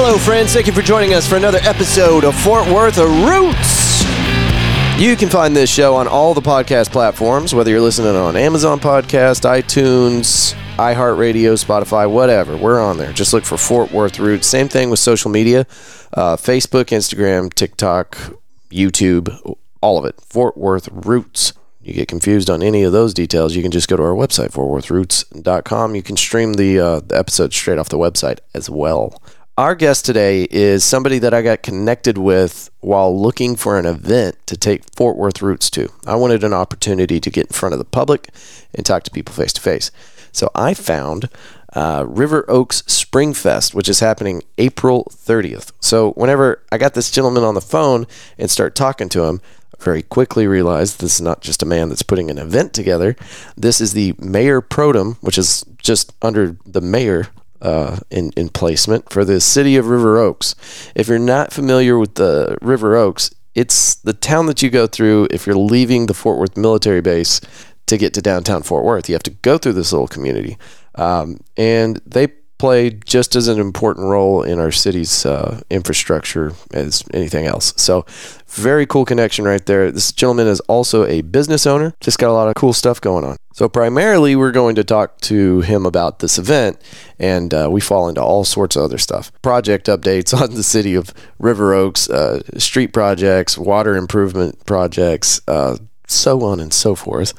Hello, friends. Thank you for joining us for another episode of Fort Worth Roots. You can find this show on all the podcast platforms, whether you're listening on Amazon Podcast, iTunes, iHeartRadio, Spotify, whatever. We're on there. Just look for Fort Worth Roots. Same thing with social media uh, Facebook, Instagram, TikTok, YouTube, all of it. Fort Worth Roots. You get confused on any of those details, you can just go to our website, fortworthroots.com. You can stream the, uh, the episode straight off the website as well. Our guest today is somebody that I got connected with while looking for an event to take Fort Worth Roots to. I wanted an opportunity to get in front of the public and talk to people face to face. So I found uh, River Oaks Spring Fest, which is happening April 30th. So whenever I got this gentleman on the phone and start talking to him, I very quickly realized this is not just a man that's putting an event together. This is the mayor pro tem, which is just under the mayor uh, in, in placement for the city of River Oaks. If you're not familiar with the River Oaks, it's the town that you go through if you're leaving the Fort Worth military base to get to downtown Fort Worth. You have to go through this little community. Um, and they play just as an important role in our city's uh, infrastructure as anything else. So, very cool connection right there. This gentleman is also a business owner, just got a lot of cool stuff going on. So, primarily, we're going to talk to him about this event, and uh, we fall into all sorts of other stuff project updates on the city of River Oaks, uh, street projects, water improvement projects, uh, so on and so forth.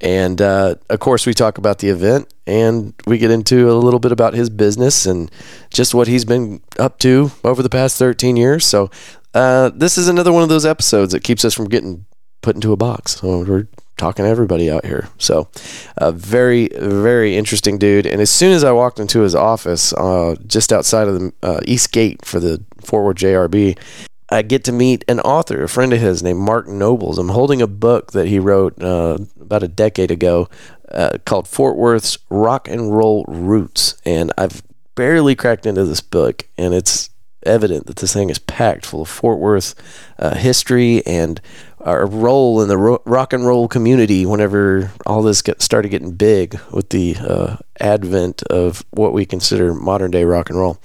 And uh, of course, we talk about the event and we get into a little bit about his business and just what he's been up to over the past 13 years. So, uh, this is another one of those episodes that keeps us from getting put into a box. So, we're talking to everybody out here. So, a very, very interesting dude. And as soon as I walked into his office, uh, just outside of the uh, East Gate for the Fort Worth JRB, I get to meet an author, a friend of his named Mark Nobles. I'm holding a book that he wrote uh, about a decade ago uh, called Fort Worth's Rock and Roll Roots. And I've barely cracked into this book, and it's evident that this thing is packed full of Fort Worth uh, history and our role in the ro- rock and roll community whenever all this get, started getting big with the uh, advent of what we consider modern day rock and roll.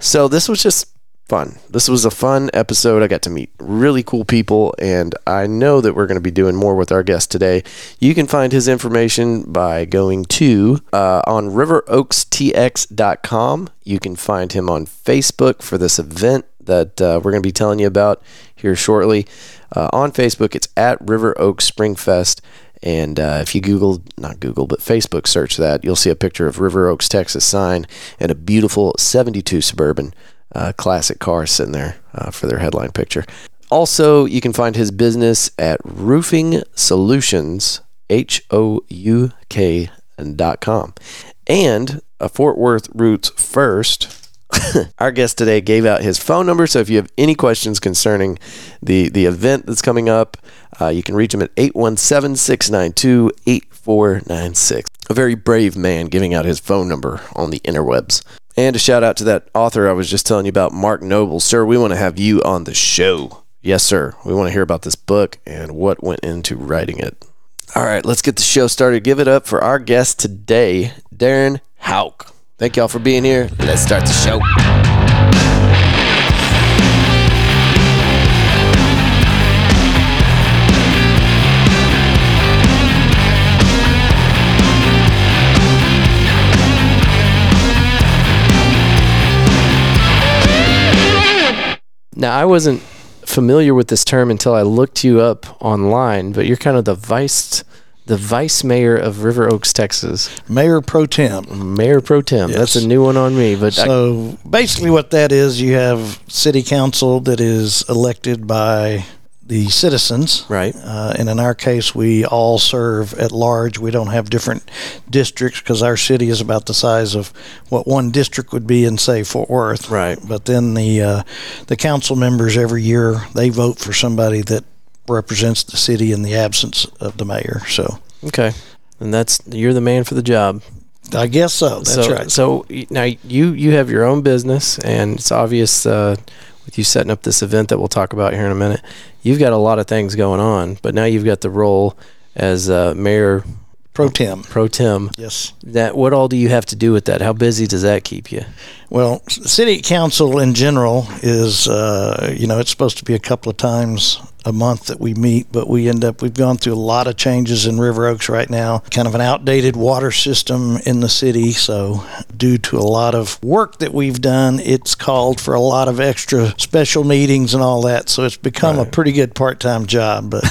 So this was just fun. This was a fun episode. I got to meet really cool people, and I know that we're going to be doing more with our guest today. You can find his information by going to uh, on riveroakstx.com. You can find him on Facebook for this event that uh, we're going to be telling you about here shortly. Uh, on Facebook, it's at River Oaks Spring Fest. And uh, if you Google, not Google, but Facebook search that, you'll see a picture of River Oaks, Texas sign and a beautiful 72 Suburban uh, classic car sitting there uh, for their headline picture. Also, you can find his business at Roofing Solutions, H O U K dot com. And a Fort Worth Roots first. Our guest today gave out his phone number, so if you have any questions concerning the, the event that's coming up, uh, you can reach him at 817 692 8496. A very brave man giving out his phone number on the interwebs. And a shout out to that author I was just telling you about, Mark Noble. Sir, we want to have you on the show. Yes, sir. We want to hear about this book and what went into writing it. All right, let's get the show started. Give it up for our guest today, Darren Houk. Thank y'all for being here. Let's start the show. Now, I wasn't familiar with this term until I looked you up online, but you're kind of the vice the vice mayor of River Oaks, Texas. Mayor pro tem. Mayor pro tem. Yes. That's a new one on me. But So basically, what that is, you have city council that is elected by the citizens. Right. Uh, and in our case, we all serve at large. We don't have different districts because our city is about the size of what one district would be in, say, Fort Worth. Right. But then the uh, the council members every year they vote for somebody that represents the city in the absence of the mayor. So okay, and that's you're the man for the job. I guess so. That's so, right. So now you you have your own business, and it's obvious uh, with you setting up this event that we'll talk about here in a minute. You've got a lot of things going on, but now you've got the role as uh, mayor pro tem. Pro Tem. Yes. That what all do you have to do with that? How busy does that keep you? Well, city council in general is, uh, you know, it's supposed to be a couple of times a month that we meet, but we end up, we've gone through a lot of changes in River Oaks right now. Kind of an outdated water system in the city. So, due to a lot of work that we've done, it's called for a lot of extra special meetings and all that. So, it's become a pretty good part time job. But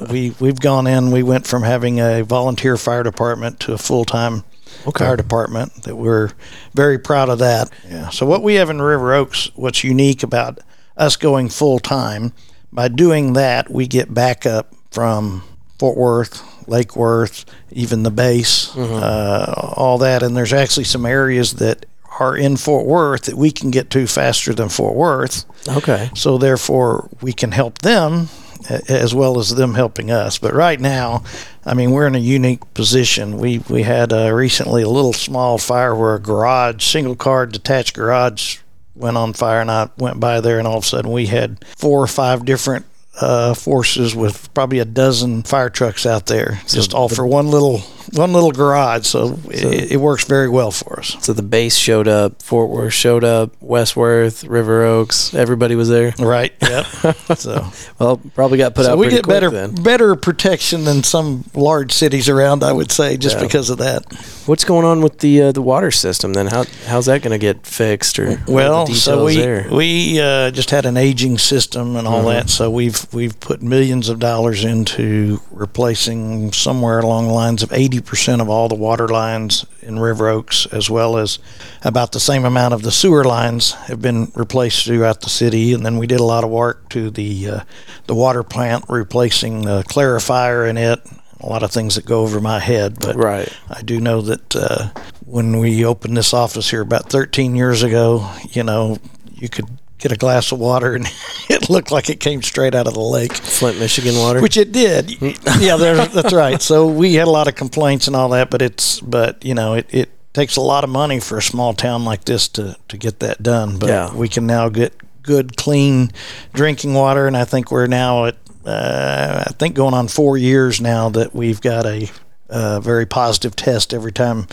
we, we've gone in, we went from having a volunteer fire department to a full time Okay. fire department that we're very proud of that. Yeah. So what we have in River Oaks, what's unique about us going full time, by doing that, we get backup from Fort Worth, Lake Worth, even the base, uh, all that. And there's actually some areas that are in Fort Worth that we can get to faster than Fort Worth. Okay. So therefore, we can help them as well as them helping us. But right now, I mean, we're in a unique position. We we had uh, recently a little small fire where a garage, single car detached garage, went on fire, and I went by there, and all of a sudden we had four or five different. Uh, forces with probably a dozen fire trucks out there, just all for one little one little garage. So, it, it works very well for us. So the base showed up, Fort Worth showed up, Westworth, River Oaks, everybody was there. Right. Yep. so Well, probably got put So out we get better then. better protection than some large cities around. I would say just Yeah. because of that. What's going on with the uh, the water system then? How how's that going to get fixed or Well, so we there? we uh, just had an aging system and all Mm-hmm. that. So we've we've put millions of dollars into replacing somewhere along the lines of eighty percent of all the water lines in River Oaks, as well as about the same amount of the sewer lines have been replaced throughout the city. And then we did a lot of work to the uh, the water plant, replacing the clarifier in it. A lot of things that go over my head, but right. I do know that uh, when we opened this office here about 13 years ago, you know, you could get a glass of water and it looked like it came straight out of the lake, Flint, Michigan water. which it did. yeah, that's right. So we had a lot of complaints and all that, but it's, but you know, it, it takes a lot of money for a small town like this to, to get that done. But Yeah. we can now get good, clean drinking water, and I think we're now at, uh, I think going on four years now that we've got a, uh very positive test every time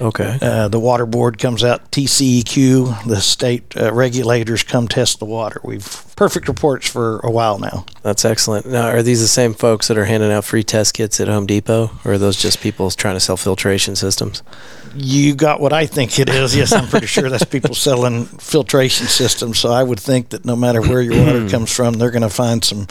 okay. uh, the water board comes out. TCEQ, the state uh, regulators come test the water. We've perfect reports for a while now. That's excellent. Now, are these the same folks that are handing out free test kits at Home Depot, or are those just people trying to sell filtration systems? You got what I think it is. Yes, I'm pretty sure that's people selling filtration systems. So I would think that no matter where your water comes from, they're going to find some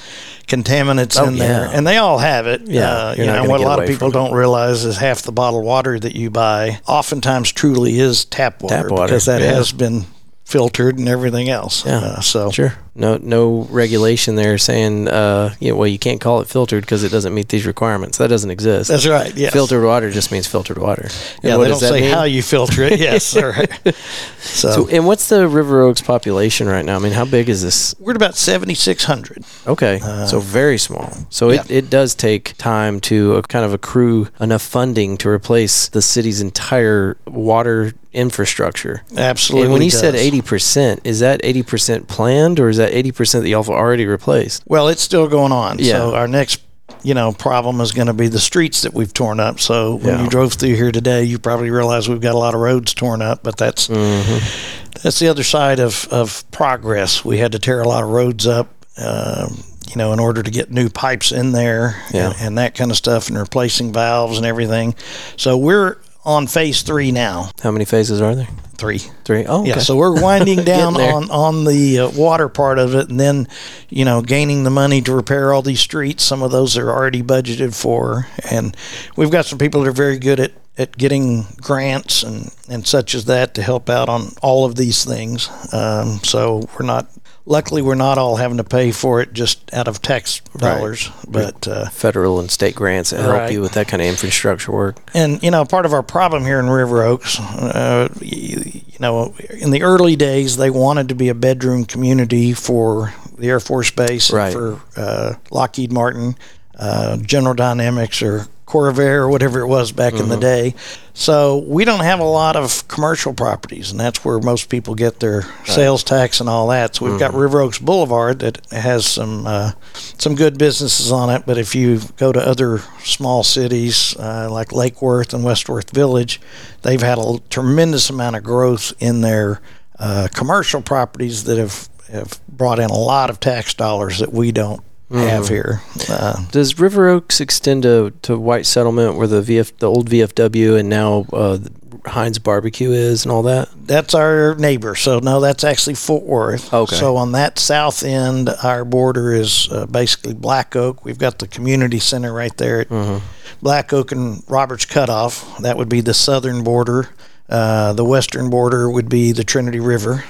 contaminants Oh, in there, and they all have it. Yeah, uh, not know, what a lot of people it. Realize is half the bottled water that you buy oftentimes truly is tap water, Tap water, because that yeah. has been filtered and everything else. Yeah, Uh, so Sure. No, no regulation there saying, uh, yeah, well, you can't call it filtered because it doesn't meet these requirements. That doesn't exist. that's right. Yes. Filtered water just means filtered water. And Yeah, they don't say mean? how you filter it. Yes, all right. So, So, and what's the River Oaks population right now? I mean, how big is this? we're at about seventy six hundred. Okay, so very small. So it, Uh, yeah. it does take time to uh, kind of accrue enough funding to replace the city's entire water infrastructure. Absolutely. and when you does. said eighty percent, is that eighty percent planned, or is that eighty percent that y'all have already replaced? well, it's still going on. Yeah. So our next, you know, problem is going to be the streets that we've torn up. So when Yeah. you drove through here today, you probably realize we've got a lot of roads torn up. But that's Mm-hmm. that's the other side of of progress. We had to tear a lot of roads up. Um, you know, in order to get new pipes in there Yeah. and, and that kind of stuff, and replacing valves and everything. So we're on phase three now. How many phases are there? Three. Three. Oh, okay. Yeah, so we're winding down on on the uh, water part of it, and then, you know, gaining the money to repair all these streets. Some of those are already budgeted for, and we've got some people that are very good at at getting grants and and such as that to help out on all of these things. Um, so we're not. Luckily, we're not all having to pay for it just out of tax dollars, but. Uh, Federal and state grants that help you with that kind of infrastructure work. and you know, part of our problem here in River Oaks, uh, you, you know, in the early days, they wanted to be a bedroom community for the Air Force Base, and Right. for uh, Lockheed Martin. Uh, General Dynamics are Convair or whatever it was back in the day. So we don't have a lot of commercial properties, and that's where most people get their sales tax and all that. So we've got River Oaks Boulevard that has some uh, some good businesses on it. But if you go to other small cities uh, like Lake Worth and Westworth Village, they've had a tremendous amount of growth in their uh, commercial properties that have have brought in a lot of tax dollars that we don't have here. Uh, Does River Oaks extend to, to White Settlement, where the VF, the old VFW, and now uh, Heim's Barbecue is, and all that? that's our neighbor. So no, that's actually Fort Worth. Okay. So on that south end, our border is uh, basically Black Oak. We've got the community center right there at Mm-hmm. Black Oak and Roberts Cutoff. That would be the southern border. Uh, the western border would be the Trinity River.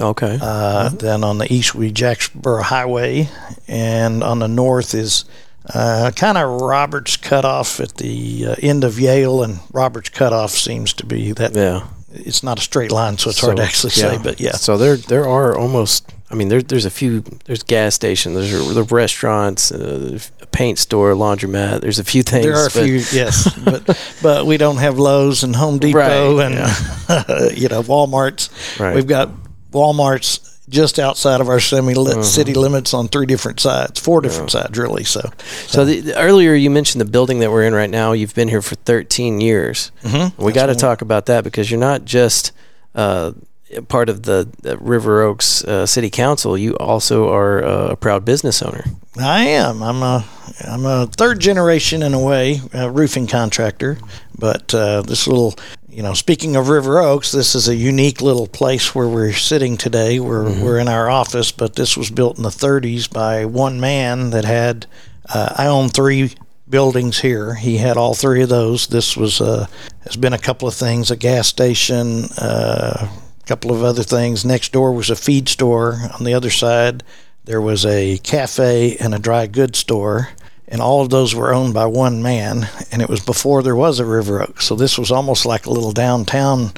Okay. Uh, Then on the east we Jacksboro Highway, and on the north is uh, kind of Roberts Cutoff at the uh, end of Yale, and Roberts Cutoff seems to be that. yeah. It's not a straight line, so it's hard to actually say, but yeah. So there there are almost. I mean, there, there's a few. There's gas stations. There's the restaurants, uh, a paint store, laundromat. There's a few things. There are a few, yes, but but we don't have Lowe's and Home Depot Right, and you know Walmart's. Right. We've got Walmart's just outside of our semi Mm-hmm. city limits on three different sides, four different sides really. So So the, the- earlier you mentioned the building that we're in right now. You've been here for 13 years. Mm-hmm. We got to talk about that because you're not just uh, part of the, the River Oaks uh, City Council. You also are uh, a proud business owner. I am. I'm a I'm a third generation in a way, uh roofing contractor. But uh, this little, you know, speaking of River Oaks, this is a unique little place where we're sitting today. We're we're in our office, but this was built in the 30s by one man that had. Uh, I own three buildings here. He had all three of those. This was uh, has been a couple of things: a gas station. Uh, a couple of other things. Next door was a feed store. On the other side, there was a cafe and a dry goods store. And all of those were owned by one man, and it was before there was a River Oaks. So this was almost like a little downtown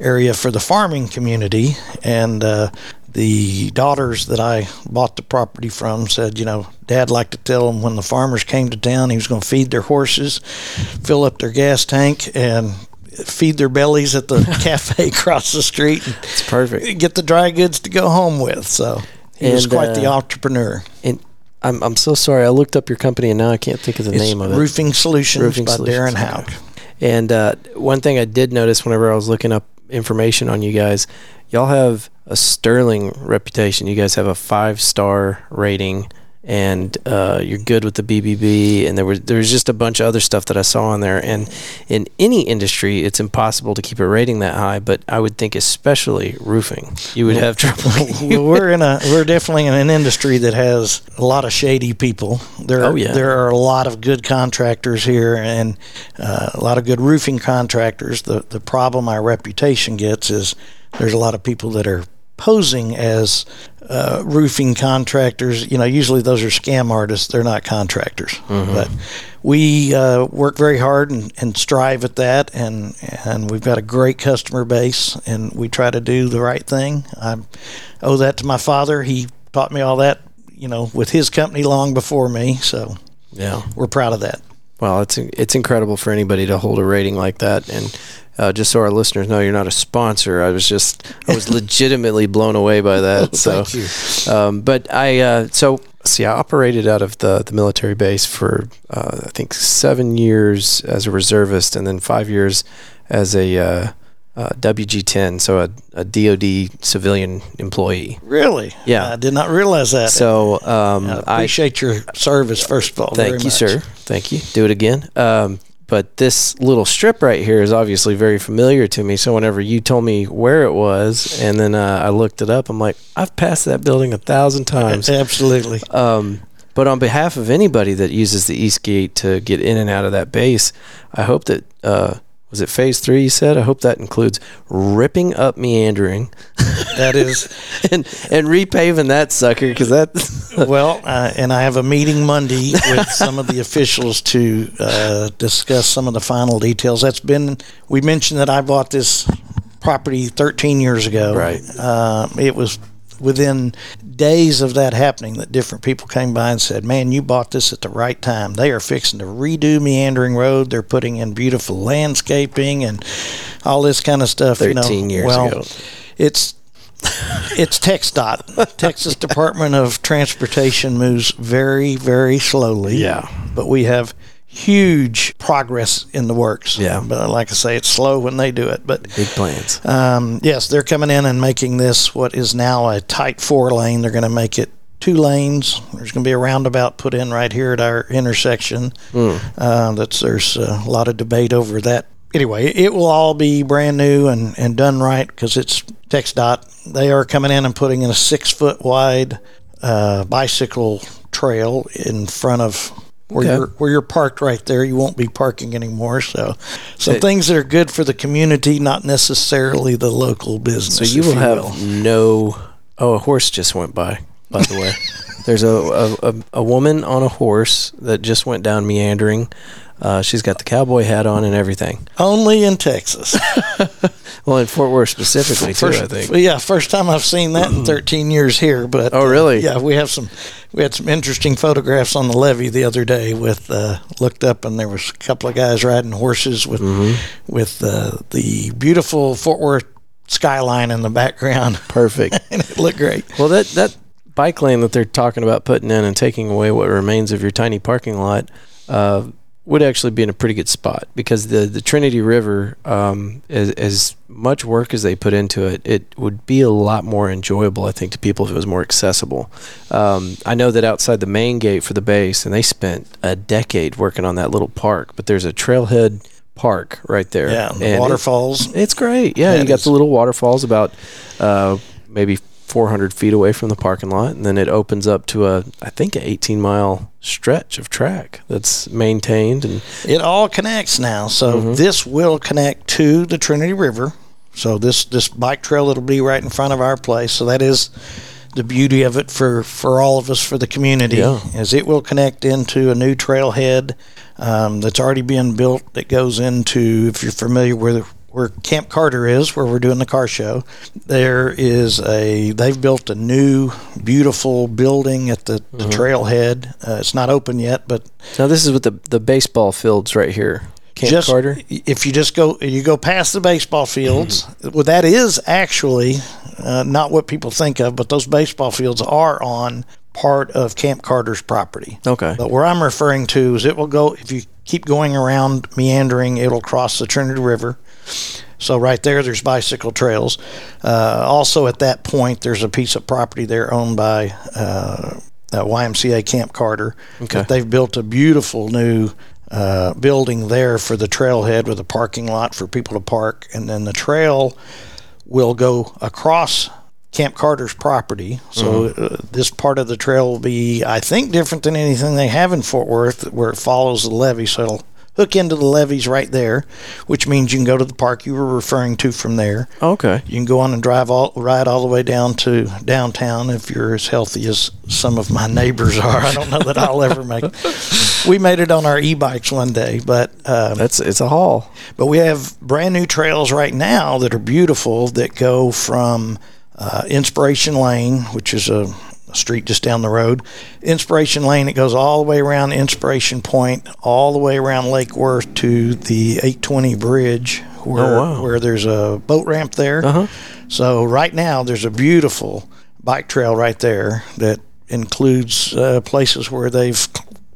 area for the farming community. And uh, the daughters that I bought the property from said, you know, Dad liked to tell them when the farmers came to town, he was going to feed their horses, fill up their gas tank, and feed their bellies at the cafe across the street It's perfect. get the dry goods to go home with. So he was And, quite the uh, entrepreneur. And I'm, I'm so sorry. I looked up your company and now I can't think of the It's name of it. Roofing Solutions Roofing by Solutions, Darren okay. Houk. And uh, one thing I did notice whenever I was looking up information on you guys, y'all have a sterling reputation. You guys have a five star rating, and uh, you're good with the BBB. And there was there was just a bunch of other stuff that I saw on there. And in any industry, it's impossible to keep a rating that high. But I would think, especially roofing, you would have trouble. well, we're in a we're definitely in an industry that has a lot of shady people. There, Oh, yeah. there are a lot of good contractors here, and uh, a lot of good roofing contractors. The the problem our reputation gets is there's a lot of people that are posing as uh, roofing contractors. You know, usually those are scam artists. They're not contractors, but we uh, work very hard and, and strive at that, and and we've got a great customer base, and we try to do the right thing. I owe that to my father. He taught me all that, you know, with his company long before me. So yeah. we're proud of that. Well, it's it's incredible for anybody to hold a rating like that, and uh, just so our listeners know, you're not a sponsor. I was just I was legitimately blown away by that. so, Thank you. Um, but I uh, so see, I operated out of the the military base for uh, I think seven years as a reservist, and then five years as a uh, uh, WG10, so a, a DoD civilian employee. Really? Yeah. I did not realize that. So um, I I appreciate your service, first of all. Thank you, much. sir. Thank you. Do it again. Um, but this little strip right here is obviously very familiar to me. So whenever you told me where it was, and then uh, I looked it up, I'm like, I've passed that building a thousand times. Absolutely. Um, but on behalf of anybody that uses the East Gate to get in and out of that base, I hope that uh, was it Phase Three? You said. I hope that includes ripping up meandering That is and and repaving that sucker because that. well, uh, and I have a meeting Monday with some of the officials to uh, discuss some of the final details. That's been we mentioned that I bought this property 13 years ago. Right. Uh, it was within days of that happening that different people came by and said, "Man, you bought this at the right time. They are fixing to redo Meandering Road. They're putting in beautiful landscaping and all this kind of stuff." you know. Years well, ago. it's it's TxDOT, Texas Department of Transportation moves very, very slowly. Yeah. but we have huge progress in the works. Yeah. but like I say, it's slow when they do it. But Big plans. um, yes, they're coming in and making this what is now a tight four lane. They're going to make it two lanes. There's going to be a roundabout put in right here at our intersection. Uh, that's there's a lot of debate over that. Anyway, it will all be brand new and, and done right because it's TxDOT. They are coming in and putting in a six foot wide uh, bicycle trail in front of where Okay. you're where you're parked right there. You won't be parking anymore. So some It- things that are good for the community, not necessarily the local business. So you will have will. no. Oh, a horse just went by. By the way, there's a, a a a woman on a horse that just went down meandering. Uh, she's got the cowboy hat on and everything. only in Texas. Well, in Fort Worth specifically too, First, I think. yeah, first time I've seen that in 13 years here. But Oh, really? uh, yeah, we have some. We had some interesting photographs on the levee the other day. With uh, looked up and there was a couple of guys riding horses with Mm-hmm. with uh, the beautiful Fort Worth skyline in the background, Perfect. and it looked great. Well, that that bike lane that they're talking about putting in and taking away what remains of your tiny parking lot uh, would actually be in a pretty good spot because the the Trinity River, um, as, as much work as they put into it, it would be a lot more enjoyable, I think, to people if it was more accessible. Um, I know that outside the main gate for the base, and they spent a decade working on that little park, but there's a trailhead park right there. Yeah, the and it- waterfalls. it's great. Yeah, you got the little waterfalls about uh, maybe 400 feet away from the parking lot, and then it opens up to a, I think, a 18 mile stretch of track that's maintained. And It all connects now. So Mm-hmm. this will connect to the Trinity River. So this this bike trail that'll be right in front of our place. So that is the beauty of it for for all of us for the community. Yeah. Is it will connect into a new trailhead um, that's already being built. That goes into if you're familiar where where Camp Carter is, where we're doing the car show. There is a they've built a new beautiful building at the, the trailhead. Uh, it's not open yet, but now this is with the the baseball fields right here. Camp just Carter. if you just go you go past the baseball fields Mm-hmm. well that is actually uh, not what people think of but those baseball fields are on part of camp carter's property Okay. but where i'm referring to is it will go if you keep going around meandering it'll cross the trinity river so right there there's bicycle trails uh, also at that point there's a piece of property there owned by uh, uh, ymca camp carter Okay. they've built a beautiful new uh, building there for the trailhead with a parking lot for people to park, and then the trail will go across Camp Carter's property. So uh, this part of the trail will be, I think, different than anything they have in Fort Worth, where it follows the levee. So it'll hook into the levees right there, which means you can go to the park you were referring to from there. Okay. You can go on and drive all ride all the way down to downtown if you're as healthy as some of my neighbors are. I don't know that I'll ever make. We made it on our e-bikes one day, but um, That's it's a haul. but we have brand new trails right now that are beautiful that go from uh, Inspiration Lane, which is a street just down the road. Inspiration Lane, it goes all the way around Inspiration Point, all the way around Lake Worth to the 820 bridge, where Oh, wow. where there's a boat ramp there. Uh-huh. So right now there's a beautiful bike trail right there that includes uh, places where they've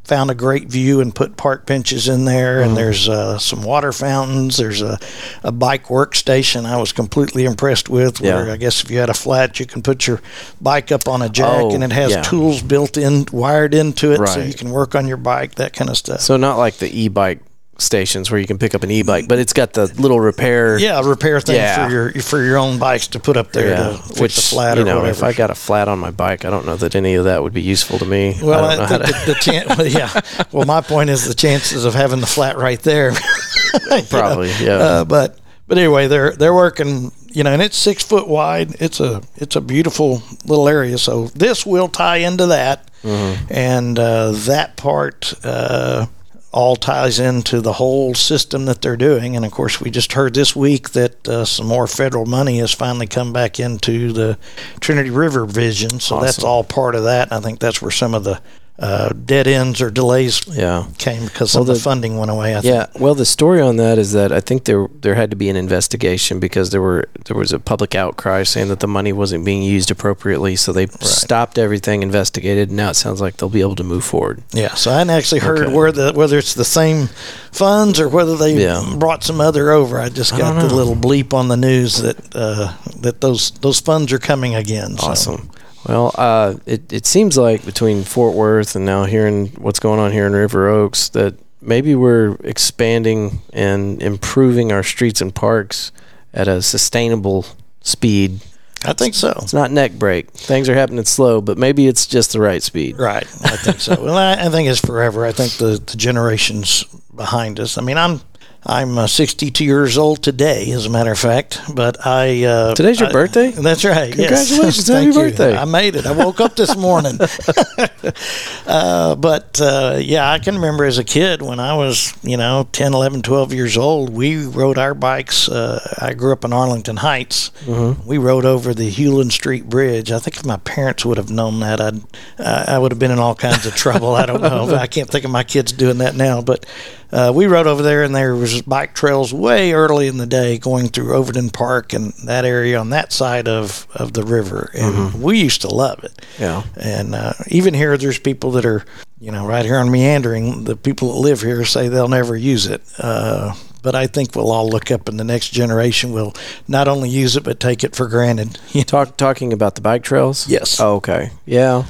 found a great view and put park benches in there and there's uh, some water fountains there's a, a bike workstation i was completely impressed with where Yeah. i guess if you had a flat you can put your bike up on a jack Oh, and it has yeah. tools built in wired into it so you can work on your bike that kind of stuff So not like the e-bike stations where you can pick up an e-bike, but it's got the little repair. yeah repair thing Yeah. for your for your own bikes to put up there Yeah, to which flat you or know, whatever if I got a flat on my bike, I don't know that any of that would be useful to me. Well, I I, don't know how think to, the, the chan- well, yeah. Well, my point is the chances of having the flat right there. probably. Yeah. Uh, but but anyway, they're they're working. You know, and it's six foot wide. It's a it's a beautiful little area. So this will tie into that, Mm-hmm. and uh, that part. Uh, all ties into the whole system that they're doing. And of course, we just heard this week that uh, some more federal money has finally come back into the Trinity River Vision. So that's all part of that. And I think that's where some of the uh, dead ends or delays Yeah. came because Well, of the the- funding went away. I think. Yeah, well, the story on that is that I think there there had to be an investigation because there were there was a public outcry saying that the money wasn't being used appropriately, so they stopped everything, investigated, and now it sounds like they'll be able to move forward. Yeah, so I hadn't actually heard Okay. where the whether it's the same funds or whether they Yeah. brought some other over. I just got don't the little bleep on the news that uh, that those those funds are coming again. So. Awesome. Well, uh, it it seems like between Fort Worth and now hearing what's going on here in River Oaks that maybe we're expanding and improving our streets and parks at a sustainable speed. I think so. It's not neck break. Things are happening slow, but maybe it's just the right speed. Right, I think so. well, I, I think it's forever. I think the, the generations behind us. I mean, I'm I'm uh, 62 years old today, as a matter of fact. But I uh, Today's your I- birthday? That's right. Congratulations, Thank happy you. birthday. I made it. I woke up this morning. uh, but uh, yeah, I can remember as a kid when I was, you know, 10, 11, 12 years old, we rode our bikes. Uh, I grew up in Arlington Heights. Mm-hmm. We rode over the Hulen Street Bridge. I think if my parents would have known that, I'd, I would have been in all kinds of trouble. I don't know. I can't think of my kids doing that now. But uh, we rode over there, and there was bike trails way early in the day going through Overton Park and that area on that side of, of the river. And we used to love it. Yeah. And uh, even here, there's people that are, you know, right here on Meandering. The people that live here say they'll never use it. Uh, but I think we'll all look up, and the next generation will not only use it but take it for granted. Talk talking about the bike trails. Yes. Oh, okay. Yeah.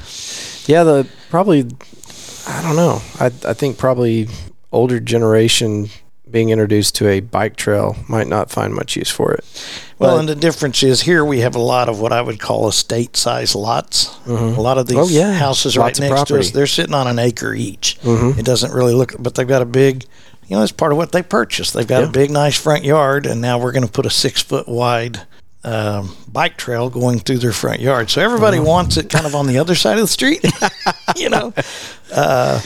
Yeah. The probably. I don't know. I I think probably older generation being introduced to a bike trail might not find much use for it. Well, But- and the difference is here we have a lot of what I would call estate size lots. A lot of these Oh, yeah. houses Lots right next to us, they're sitting on an acre each. Mm-hmm. It doesn't really look, but they've got a big, you know, it's part of what they purchased. They've got Yeah. a big, nice front yard, and now we're going to put a six-foot wide um, bike trail going through their front yard. So everybody wants it kind of on the other side of the street, you know. Uh,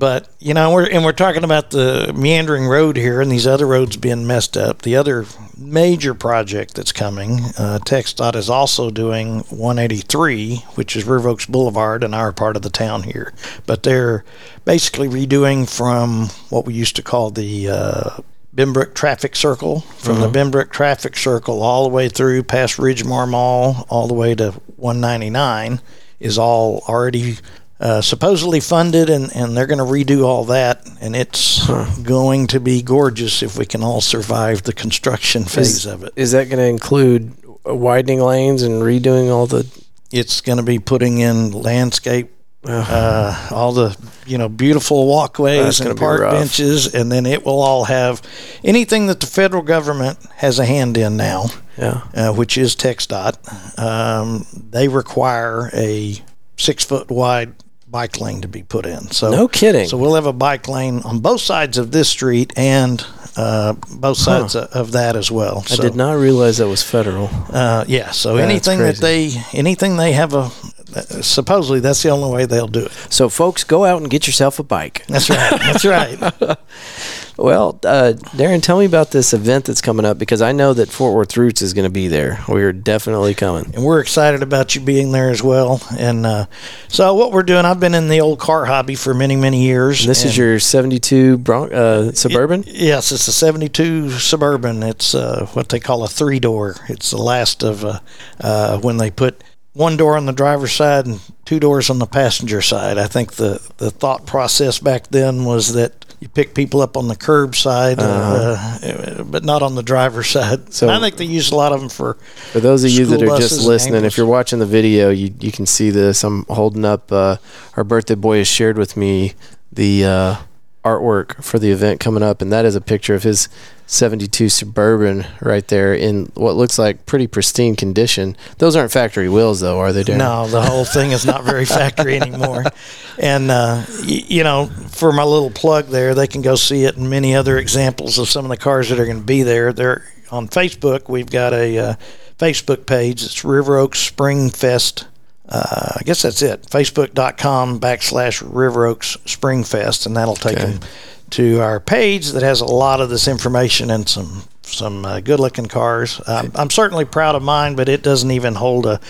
but you know, we're and we're talking about the meandering road here, and these other roads being messed up. The other major project that's coming, uh, TxDOT is also doing 183, which is River Oaks Boulevard in our part of the town here. But they're basically redoing from what we used to call the uh, Benbrook Traffic Circle, from the Benbrook Traffic Circle all the way through past Ridgmar Mall, all the way to 199, is all already uh, supposedly funded, and, and they're going to redo all that, and it's going to be gorgeous if we can all survive the construction phase of it. Is that going to include widening lanes and redoing all the? It's going to be putting in landscape, uh, all the you know beautiful walkways and park benches, and then it will all have anything that the federal government has a hand in now. Yeah. uh, which is TxDOT, um, they require a six foot wide bike lane to be put in. So No kidding. So we'll have a bike lane on both sides of this street and uh, both sides of, of that as well. I did not realize that was federal. Uh, yeah. So anything that they anything they have a supposedly that's the only way they'll do it. So, folks, go out and get yourself a bike. That's right. That's right. Well, uh, Darren, tell me about this event that's coming up because I know that Fort Worth Roots is going to be there. We're definitely coming. and we're excited about you being there as well. And uh, so what we're doing, I've been in the old car hobby for many many years. This is your 72 Bron- uh, Suburban? Yes, it's a 72 Suburban. It's uh, what they call a three door. It's the last of uh, uh, when they put one door on the driver's side and two doors on the passenger side. I think the, the thought process back then was that you pick people up on the curb side, uh, but not on the driver's side. Uh-huh. So- So I think they use a lot of them for. For those of you that are just listening, if you're watching the video, you, you can see this. I'm holding up, uh, our birthday boy has shared with me the uh, artwork for the event coming up, and that is a picture of his 72 Suburban right there in what looks like pretty pristine condition. Those aren't factory wheels, though, are they, Darren? No, the whole thing is not very factory anymore. And, uh, y- you know, for my little plug there, they can go see it and many other examples of some of the cars that are going to be there. They're on Facebook. We've got a uh, Facebook page. It's River Oaks Spring Fest. Uh, I guess that's it. Facebook.com backslash River Oaks Spring Fest. And that'll take Okay. them to our page that has a lot of this information and some some uh, good looking cars. Um, I'm certainly proud of mine, but it doesn't even hold a,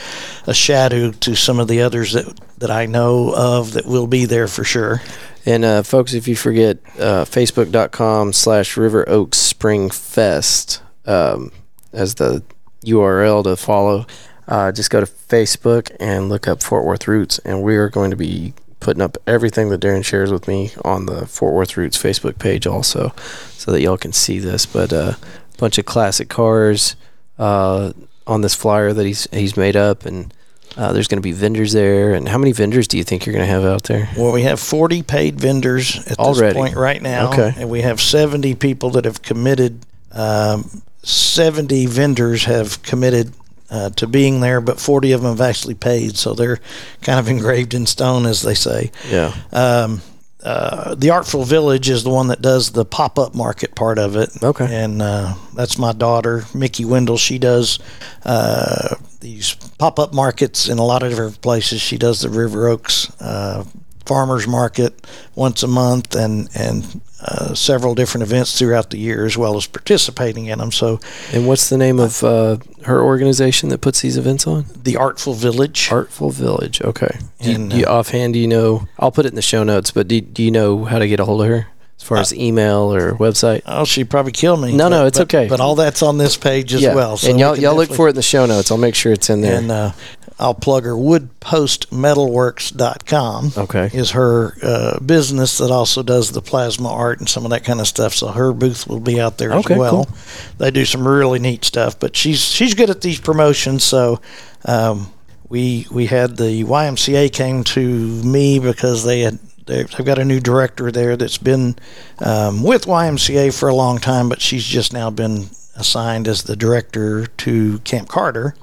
a shadow to some of the others that that I know of that will be there for sure. And uh, folks, if you forget, uh, facebook.com slash River Oaks Spring Fest um, as the URL to follow. Uh, just go to Facebook and look up Fort Worth Roots, and we are going to be putting up everything that Darren shares with me on the Fort Worth Roots Facebook page also, so that y'all can see this. But a uh, bunch of classic cars uh, on this flyer that he's he's made up, and uh, there's going to be vendors there. And how many vendors do you think you're going to have out there? Well, we have 40 paid vendors at Already? this point right now, Okay. and we have 70 people that have committed. Um, 70 vendors have committed uh, to being there, but 40 of them have actually paid, so they're kind of engraved in stone, as they say. Yeah. Um, uh, the Artful Village is the one that does the pop up market part of it. Okay. And uh, that's my daughter, Mickey Wendell. She does uh, these pop up markets in a lot of different places. She does the River Oaks uh, Farmers Market once a month and, and uh, several different events throughout the year, as well as participating in them. So, And what's the name of uh, her organization that puts these events on? the Artful Village. Artful Village. Okay. Do you, And, do you uh, offhand, do you know? I'll put it in the show notes, but do, do you know how to get a hold of her as far as email or website? Oh, she'd probably kill me. No, no, it's but- okay. But all that's on this page as well. So and y'all, can y'all look for it in the show notes. I'll make sure it's in there. And uh, I'll plug her woodpostmetalworks.com okay. is her uh, business that also does the plasma art and some of that kind of stuff. So her booth will be out there Okay, as well. cool. They do some really neat stuff, but she's she's good at these promotions. So um, we we had the YMCA came to me because they had they- they've got a new director there that's been um, with YMCA for a long time, but she's just now been assigned as the director to Camp Carter.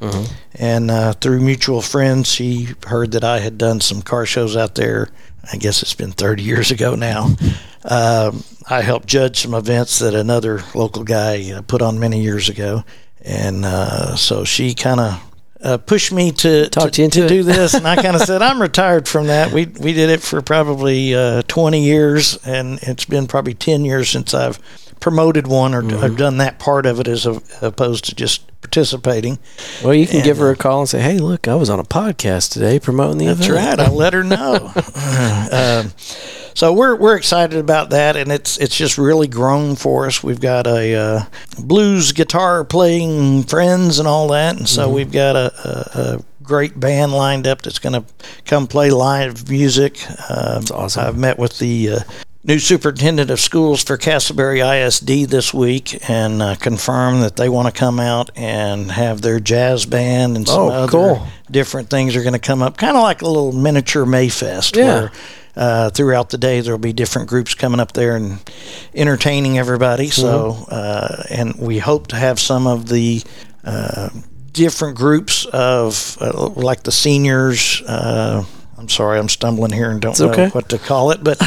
And uh, through mutual friends, she heard that I had done some car shows out there. I guess it's been 30 years ago now. Um, I helped judge some events that another local guy uh, put on many years ago. And uh, so she kind of uh, pushed me to, Talk to, you to do this. And I kind of said, I'm retired from that. We, we did it for probably uh, 20 years, and it's been probably 10 years since I've promoted one or, Mm-hmm. or done that part of it as a, opposed to just participating. Well, you can and, give her a call and say, "Hey, look, I was on a podcast today promoting the That's event." right. I'll let her know. um, so we're we're excited about that, and it's it's just really grown for us. We've got a uh, blues guitar playing friends and all that, and Mm-hmm. so we've got a, a, a great band lined up that's going to come play live music. Um, That's awesome. I've met with the uh, new superintendent of schools for Castleberry ISD this week and uh, confirmed that they want to come out and have their jazz band and some Oh, other cool. different things are going to come up, kind of like a little miniature Mayfest. Yeah. Where, uh, throughout the day, there'll be different groups coming up there and entertaining everybody. So, Mm-hmm. uh, and we hope to have some of the uh, different groups of, uh, like the seniors. Uh, I'm sorry, I'm stumbling here and don't know okay. what to call it, but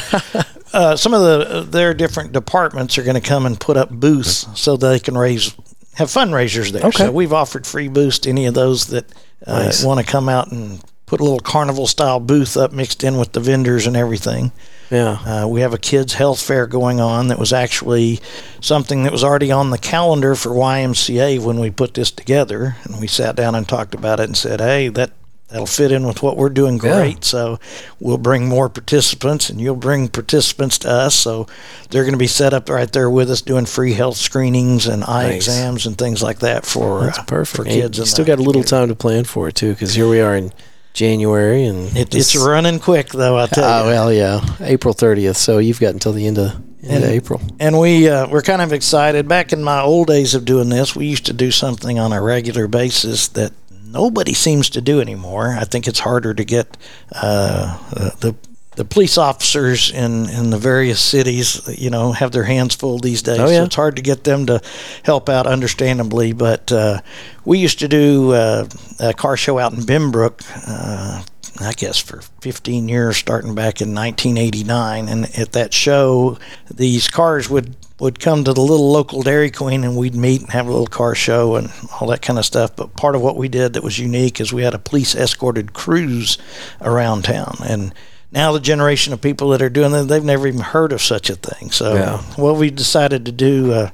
uh, some of the their different departments are going to come and put up booths so they can raise have fundraisers there. Okay. So we've offered free booths to any of those that uh, Nice. want to come out and put a little carnival style booth up mixed in with the vendors and everything. Yeah. Uh, we have a kids health fair going on that was actually something that was already on the calendar for YMCA when we put this together, and we sat down and talked about it and said, "Hey, that that'll fit in with what we're doing Yeah. great. So we'll bring more participants, and you'll bring participants to us. So they're going to be set up right there with us, doing free health screenings and eye Nice. exams and things like that for That's uh, perfect. for kids. You still got a little time to plan for it too, because here we are in January, and It, it's running quick, though. I tell Ah, you. well, yeah, April thirtieth. So you've got until the end of, end of And- April. And we uh, we're kind of excited. Back in my old days of doing this, we used to do something on a regular basis that nobody seems to do anymore. I think it's harder to get uh, the the police officers in, in the various cities, you know, have their hands full these days. Oh, yeah. So it's hard to get them to help out, understandably. But uh, we used to do uh, a car show out in Benbrook. Uh, I guess for 15 years, starting back in 1989. And at that show, these cars would would come to the little local Dairy Queen, and we'd meet and have a little car show and all that kind of stuff. But part of what we did that was unique is we had a police escorted cruise around town, and now the generation of people that are doing that, they've never even heard of such a thing. So Yeah. what we decided to do, uh,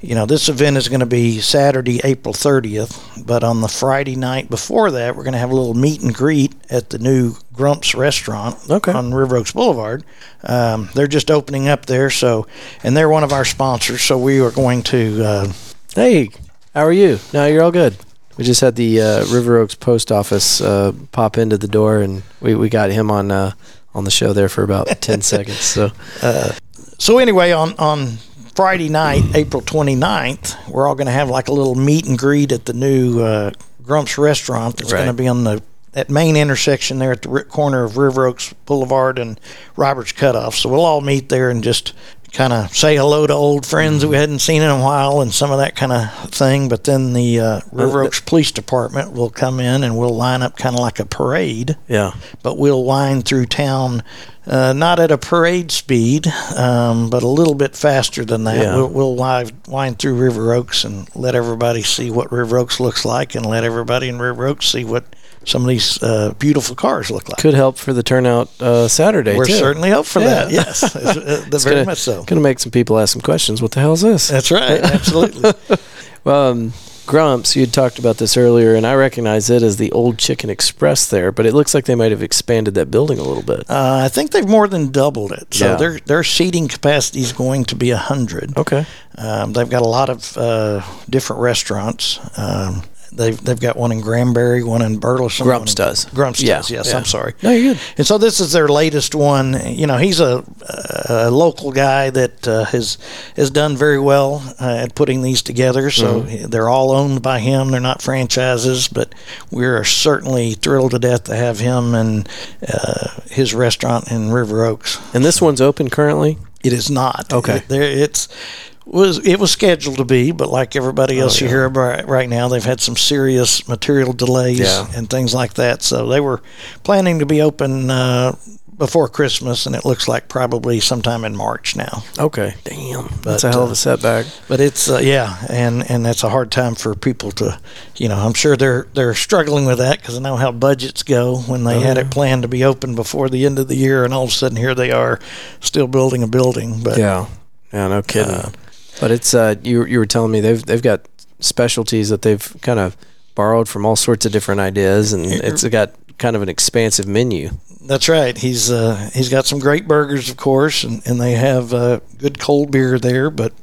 you know, this event is going to be Saturday, April 30th, but on the Friday night before that, we're going to have a little meet and greet at the new Grumps restaurant Okay. on River Oaks Boulevard. Um, they're just opening up there, so and they're one of our sponsors, so we are going to. Uh, Hey, how are you? No, you're all good. We just had the uh, River Oaks post office uh, pop into the door, and we, we got him on uh, on the show there for about ten seconds. So So anyway, on on Friday night, April 29th, we're all going to have like a little meet and greet at the new uh, Grumps restaurant that's going to be on the that main intersection there at the corner of River Oaks Boulevard and Roberts Cutoff. So we'll all meet there and just kind of say hello to old friends that we hadn't seen in a while and some of that kind of thing. But then the uh, River Oaks Police Department will come in and we'll line up kind of like a parade yeah, but we'll wind through town uh, not at a parade speed, um, but a little bit faster than that. Yeah. We'll, we'll wind, wind through River Oaks and let everybody see what River Oaks looks like, and let everybody in River Oaks see what some of these uh, beautiful cars look like. could help for the turnout uh, Saturday. We're too. certainly up for that. Yeah. Yes, uh, It's very gonna, much so. Gonna make some people ask some questions. What the hell is this? That's right. Absolutely. Um, Grumps, you had talked about this earlier, and I recognize it as the old Chicken Express there, but it looks like they might have expanded that building a little bit. Uh, I think they've more than doubled it. So Yeah. their their seating capacity is going to be a hundred. Okay. Um, they've got a lot of uh, different restaurants. Um, they've they've got one in Granbury, one in Burleson. Grumps in- does. Grumps Yeah, does. Yes, yeah. I'm sorry. No, you're good. And so this is their latest one. You know, he's a, a local guy that uh, has has done very well uh, at putting these together. So Mm-hmm. they're all owned by him. They're not franchises, but we're certainly thrilled to death to have him and uh, his restaurant in River Oaks. And this one's open currently? It is not. Okay. It, there, it's was it was scheduled to be, but like everybody else you Oh, yeah. hear about right now, they've had some serious material delays Yeah. and things like that. So they were planning to be open uh, before Christmas, and it looks like probably sometime in March now. Okay. Damn. That's a hell of uh, a setback. But it's uh, yeah, and and that's a hard time for people to, you know, I'm sure they're they're struggling with that because I know how budgets go when they had it planned to be open before the end of the year, and all of a sudden here they are, still building a building. But Yeah. Yeah, no kidding. But it's uh you you were telling me they've they've got specialties that they've kind of borrowed from all sorts of different ideas and it's got kind of an expansive menu. That's right. He's uh, he's got some great burgers, of course, and, and they have uh, good cold beer there. But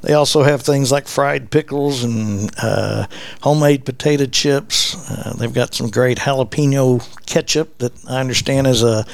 they also have things like fried pickles and uh, homemade potato chips. Uh, they've got some great jalapeno ketchup that I understand is a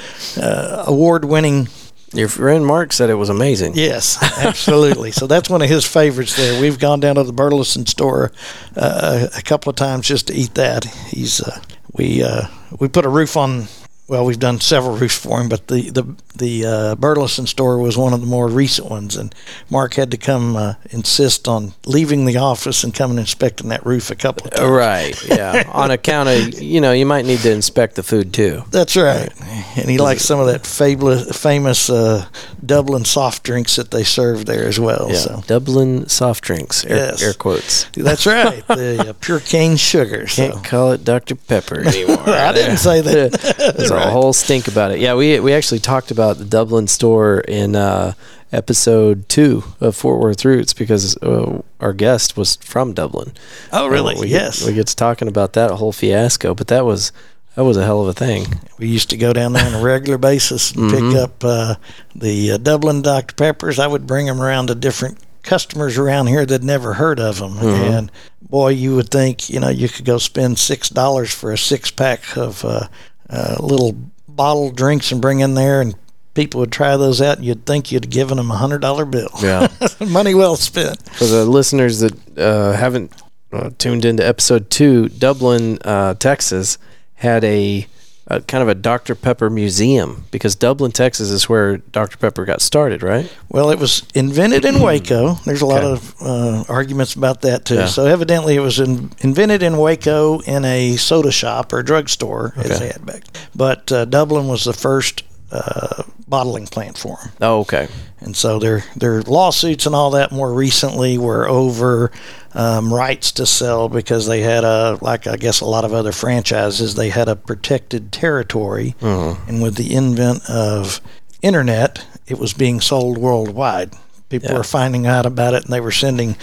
uh, award-winning. Your friend Mark said it was amazing. Yes, absolutely. so that's one of his favorites. There, we've gone down to the Burleson store uh, a couple of times just to eat that. He's uh, we uh, we put a roof on. Well, we've done several roofs for him, but the the the uh, Burleson store was one of the more recent ones, and Mark had to come uh, insist on leaving the office and coming inspecting that roof a couple of times. Right. Yeah. On account of you know, you might need to inspect the food too. That's right. And he likes some of that fabulous, famous uh, Dublin soft drinks that they serve there as well. Yeah. So Dublin soft drinks. Air, Yes. air quotes. that's right. The uh, pure cane sugar. Can't call it Dr. Pepper anymore. I didn't say that. There's a whole stink about it. Yeah, we we actually talked about the Dublin store in uh, episode two of Fort Worth Roots because uh, our guest was from Dublin. Oh, really? Uh, we yes. Get, we get to talking about that whole fiasco, but that was that was a hell of a thing. We used to go down there on a regular basis and Mm-hmm. pick up uh, the uh, Dublin Dr. Peppers. I would bring them around to different customers around here that never heard of them. Mm-hmm. And boy, you would think, you know, you could go spend $6 for a six pack of uh, uh, little bottled drinks and bring in there and people would try those out and you'd think you'd given them a hundred dollar bill. Yeah. Money well spent. For the listeners that uh, haven't uh, tuned into episode two, Dublin, uh, Texas, had a, a kind of a Dr. Pepper museum because Dublin, Texas, is where Dr. Pepper got started, right? Well, it was invented in Waco. There's a lot Okay. of uh, arguments about that too. Yeah. So evidently, it was in, invented in Waco in a soda shop or drugstore, as they had back. But uh, Dublin was the first uh, bottling plant for them. Oh, okay. And so their their lawsuits and all that more recently were over um, rights to sell because they had a like I guess a lot of other franchises they had a protected territory, and with the invent of internet, it was being sold worldwide. People Yeah. were finding out about it, and they were sending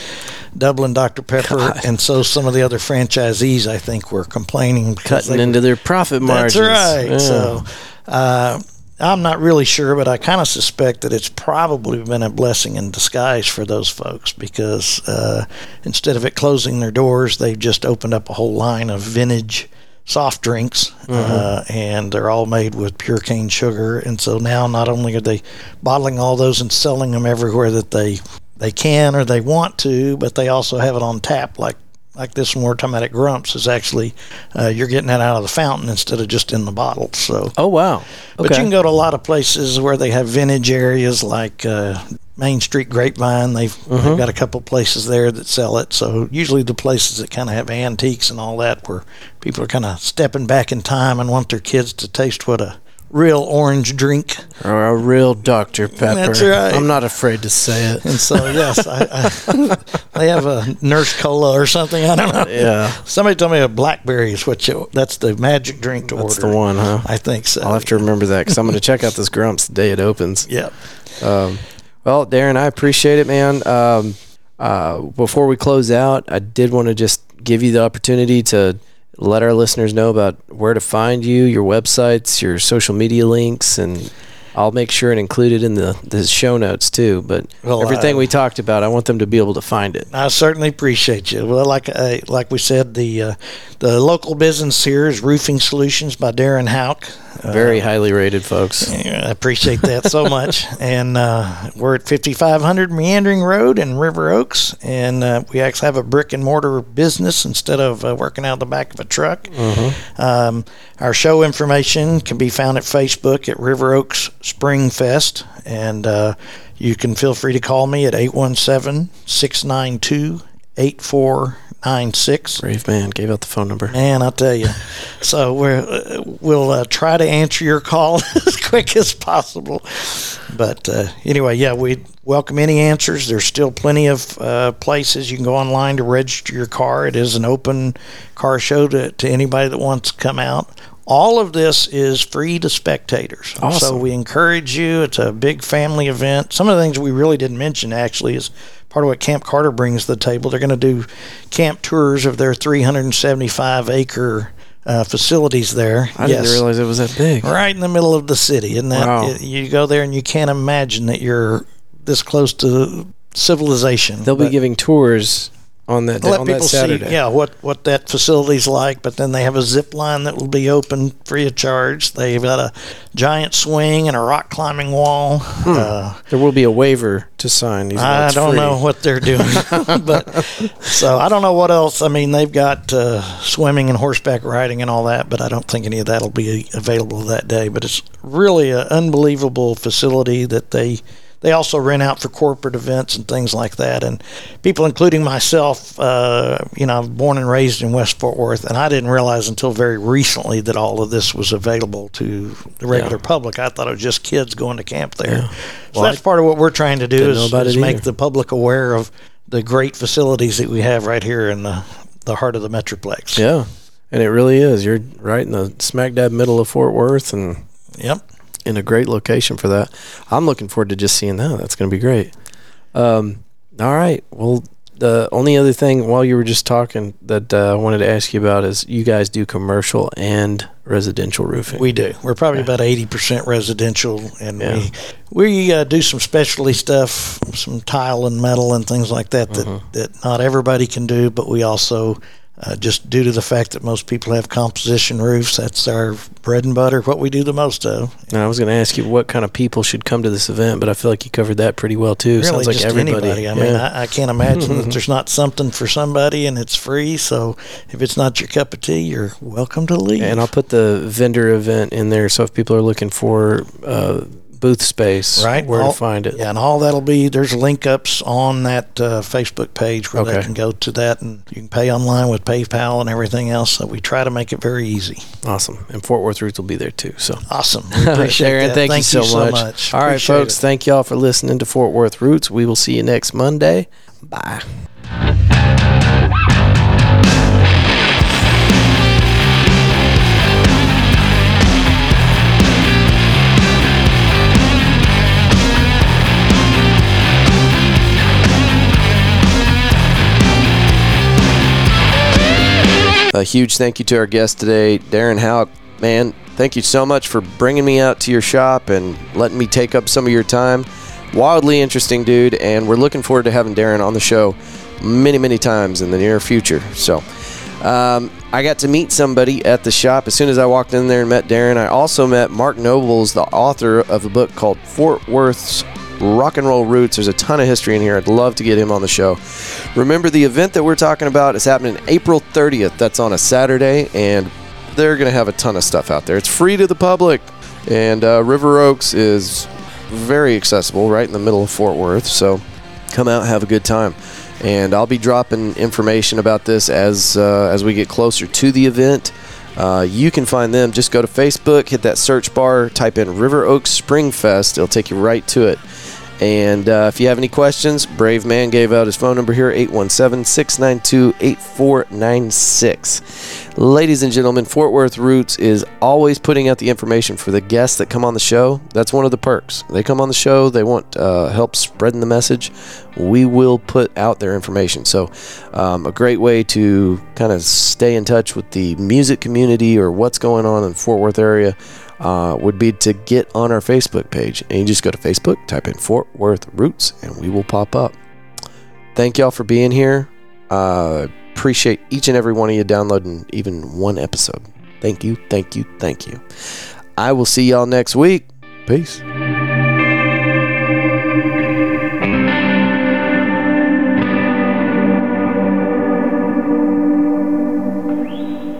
Dublin Dr Pepper, God. and so some of the other franchisees I think were complaining Cutting they into their profit margins. that's right. Yeah. So uh, I'm not really sure, but I kind of suspect that it's probably been a blessing in disguise for those folks because uh, instead of it closing their doors, they've just opened up a whole line of vintage soft drinks uh, and they're all made with pure cane sugar. And so now not only are they bottling all those and selling them everywhere that they they can or they want to but they also have it on tap like like this one we're talking about at Grumps is actually uh, you're getting it out of the fountain instead of just in the bottle. So, oh wow. but you can go to a lot of places where they have vintage areas like uh, Main Street Grapevine. They've, Mm-hmm. they've got a couple places there that sell it. So usually the places that kind of have antiques and all that, where people are kind of stepping back in time and want their kids to taste what a real orange drink. or a real Dr. Pepper. That's right. I'm not afraid to say it. And so yes, I, I, they have a Nurse Cola or something. I don't know. Yeah. Somebody told me a blackberry is what you. That's the magic drink to That's order. That's the one, huh? I think so. I'll have to remember that because I'm going to check out this Grumps the day it opens. Yep. Um, well, Darren, I appreciate it, man. Um, uh, before we close out, I did want to just give you the opportunity to let our listeners know about where to find you, your websites, your social media links, and I'll make sure and include it in the, the show notes too. But Well, everything I- we talked about, I want them to be able to find it. I certainly appreciate you. Well, like uh, like we said, the uh, the local business here is Roofing Solutions by Darren Houk. Very highly rated, folks. Yeah, I appreciate that so much. And uh, we're at 5500 Meandering Road in River Oaks, and uh, we actually have a brick and mortar business instead of uh, working out the back of a truck. Um, our show information can be found at Facebook at River Oaks Spring Fest, and uh, you can feel free to call me at 817 692 8496. Brave man gave out the phone number. Man, I'll tell you. So we're, we'll uh, try to answer your call as quick as possible. But uh, anyway, yeah, we welcome any answers. There's still plenty of uh, places you can go online to register your car. It is an open car show to, to anybody that wants to come out. All of this is free to spectators. So we encourage you. It's a big family event. Some of the things we really didn't mention actually is part of what Camp Carter brings to the table. They're going to do camp tours of their 375 acre uh, facilities there. I didn't realize it was that big. right in the middle of the city. And that Wow. you go there and you can't imagine that you're this close to civilization. They'll be giving tours on that let on that people Saturday. see, yeah, what what that facility's like. But then they have a zip line that will be open free of charge. They've got a giant swing and a rock climbing wall. Uh, There will be a waiver to sign. These I don't free. know what they're doing, but so I don't know what else. I mean, they've got uh, swimming and horseback riding and all that, but I don't think any of that'll be available that day. But it's really an unbelievable facility that they they also rent out for corporate events and things like that. And people, including myself, uh, you know, I'm born and raised in West Fort Worth, and I didn't realize until very recently that all of this was available to the regular public. I thought it was just kids going to camp there. So Well, that's part of what we're trying to do is, is make the public aware of the great facilities that we have right here in the, the heart of the Metroplex. Yeah, and it really is. You're right in the smack dab middle of Fort Worth, and Yep. In a great location for that. I'm looking forward to just seeing that. That's going to be great. Um, all right. Well, the only other thing while you were just talking that uh, I wanted to ask you about is you guys do commercial and residential roofing. We do. We're probably about eighty percent residential, and Yeah. we we uh, do some specialty stuff, some tile and metal and things like that that, Mm-hmm. that not everybody can do. But we also, uh, just due to the fact that most people have composition roofs, that's our bread and butter. What we do the most of. And I was going to ask you what kind of people should come to this event, but I feel like you covered that pretty well too. Really, Sounds like just everybody. anybody. I mean, I, I can't imagine that there's not something for somebody, and it's free. So if it's not your cup of tea, you're welcome to leave. And I'll put the vendor event in there. So if people are looking for uh, booth space, right? Where all, to find it? Yeah, and all that'll be there's link ups on that uh, Facebook page where Okay. they can go to that, and you can pay online with PayPal and everything else. So we try to make it very easy. Awesome. And Fort Worth Roots will be there too. So Awesome. We appreciate Darren, that. thank, you so, much. much. All right, Appreciate folks. it. Thank y'all for listening to Fort Worth Roots. We will see you next Monday. Bye. A huge thank you to our guest today, Darren Houk. Man, thank you so much for bringing me out to your shop and letting me take up some of your time. Wildly interesting dude, and we're looking forward to having Darren on the show many, many times in the near future. So, um, I got to meet somebody at the shop as soon as I walked in there and met Darren. I also met Mark Nobles, the author of a book called Fort Worth's Rock and Roll Roots. There's a ton of history in here. I'd love to get him on the show. Remember, the event that we're talking about is happening April 30th. That's on a Saturday, and they're going to have a ton of stuff out there. It's free to the public, and uh, River Oaks is very accessible, right in the middle of Fort Worth. So come out, have a good time. And I'll be dropping information about this as uh, as we get closer to the event. Uh, you can find them. Just go to Facebook, hit that search bar, type in River Oaks Spring Fest. It'll take you right to it. And uh, if you have any questions, Brave Man gave out his phone number here 817 692 8496. Ladies and gentlemen, Fort Worth Roots is always putting out the information for the guests that come on the show. That's one of the perks. They come on the show, they want uh, help spreading the message. We will put out their information. So, um, a great way to kind of stay in touch with the music community or what's going on in Fort Worth area uh, would be to get on our Facebook page. And you just go to Facebook, type in Fort Worth Roots, and we will pop up. Thank y'all for being here. Uh, appreciate each and every one of you downloading even one episode. Thank you, thank you, thank you. I will see y'all next week. Peace.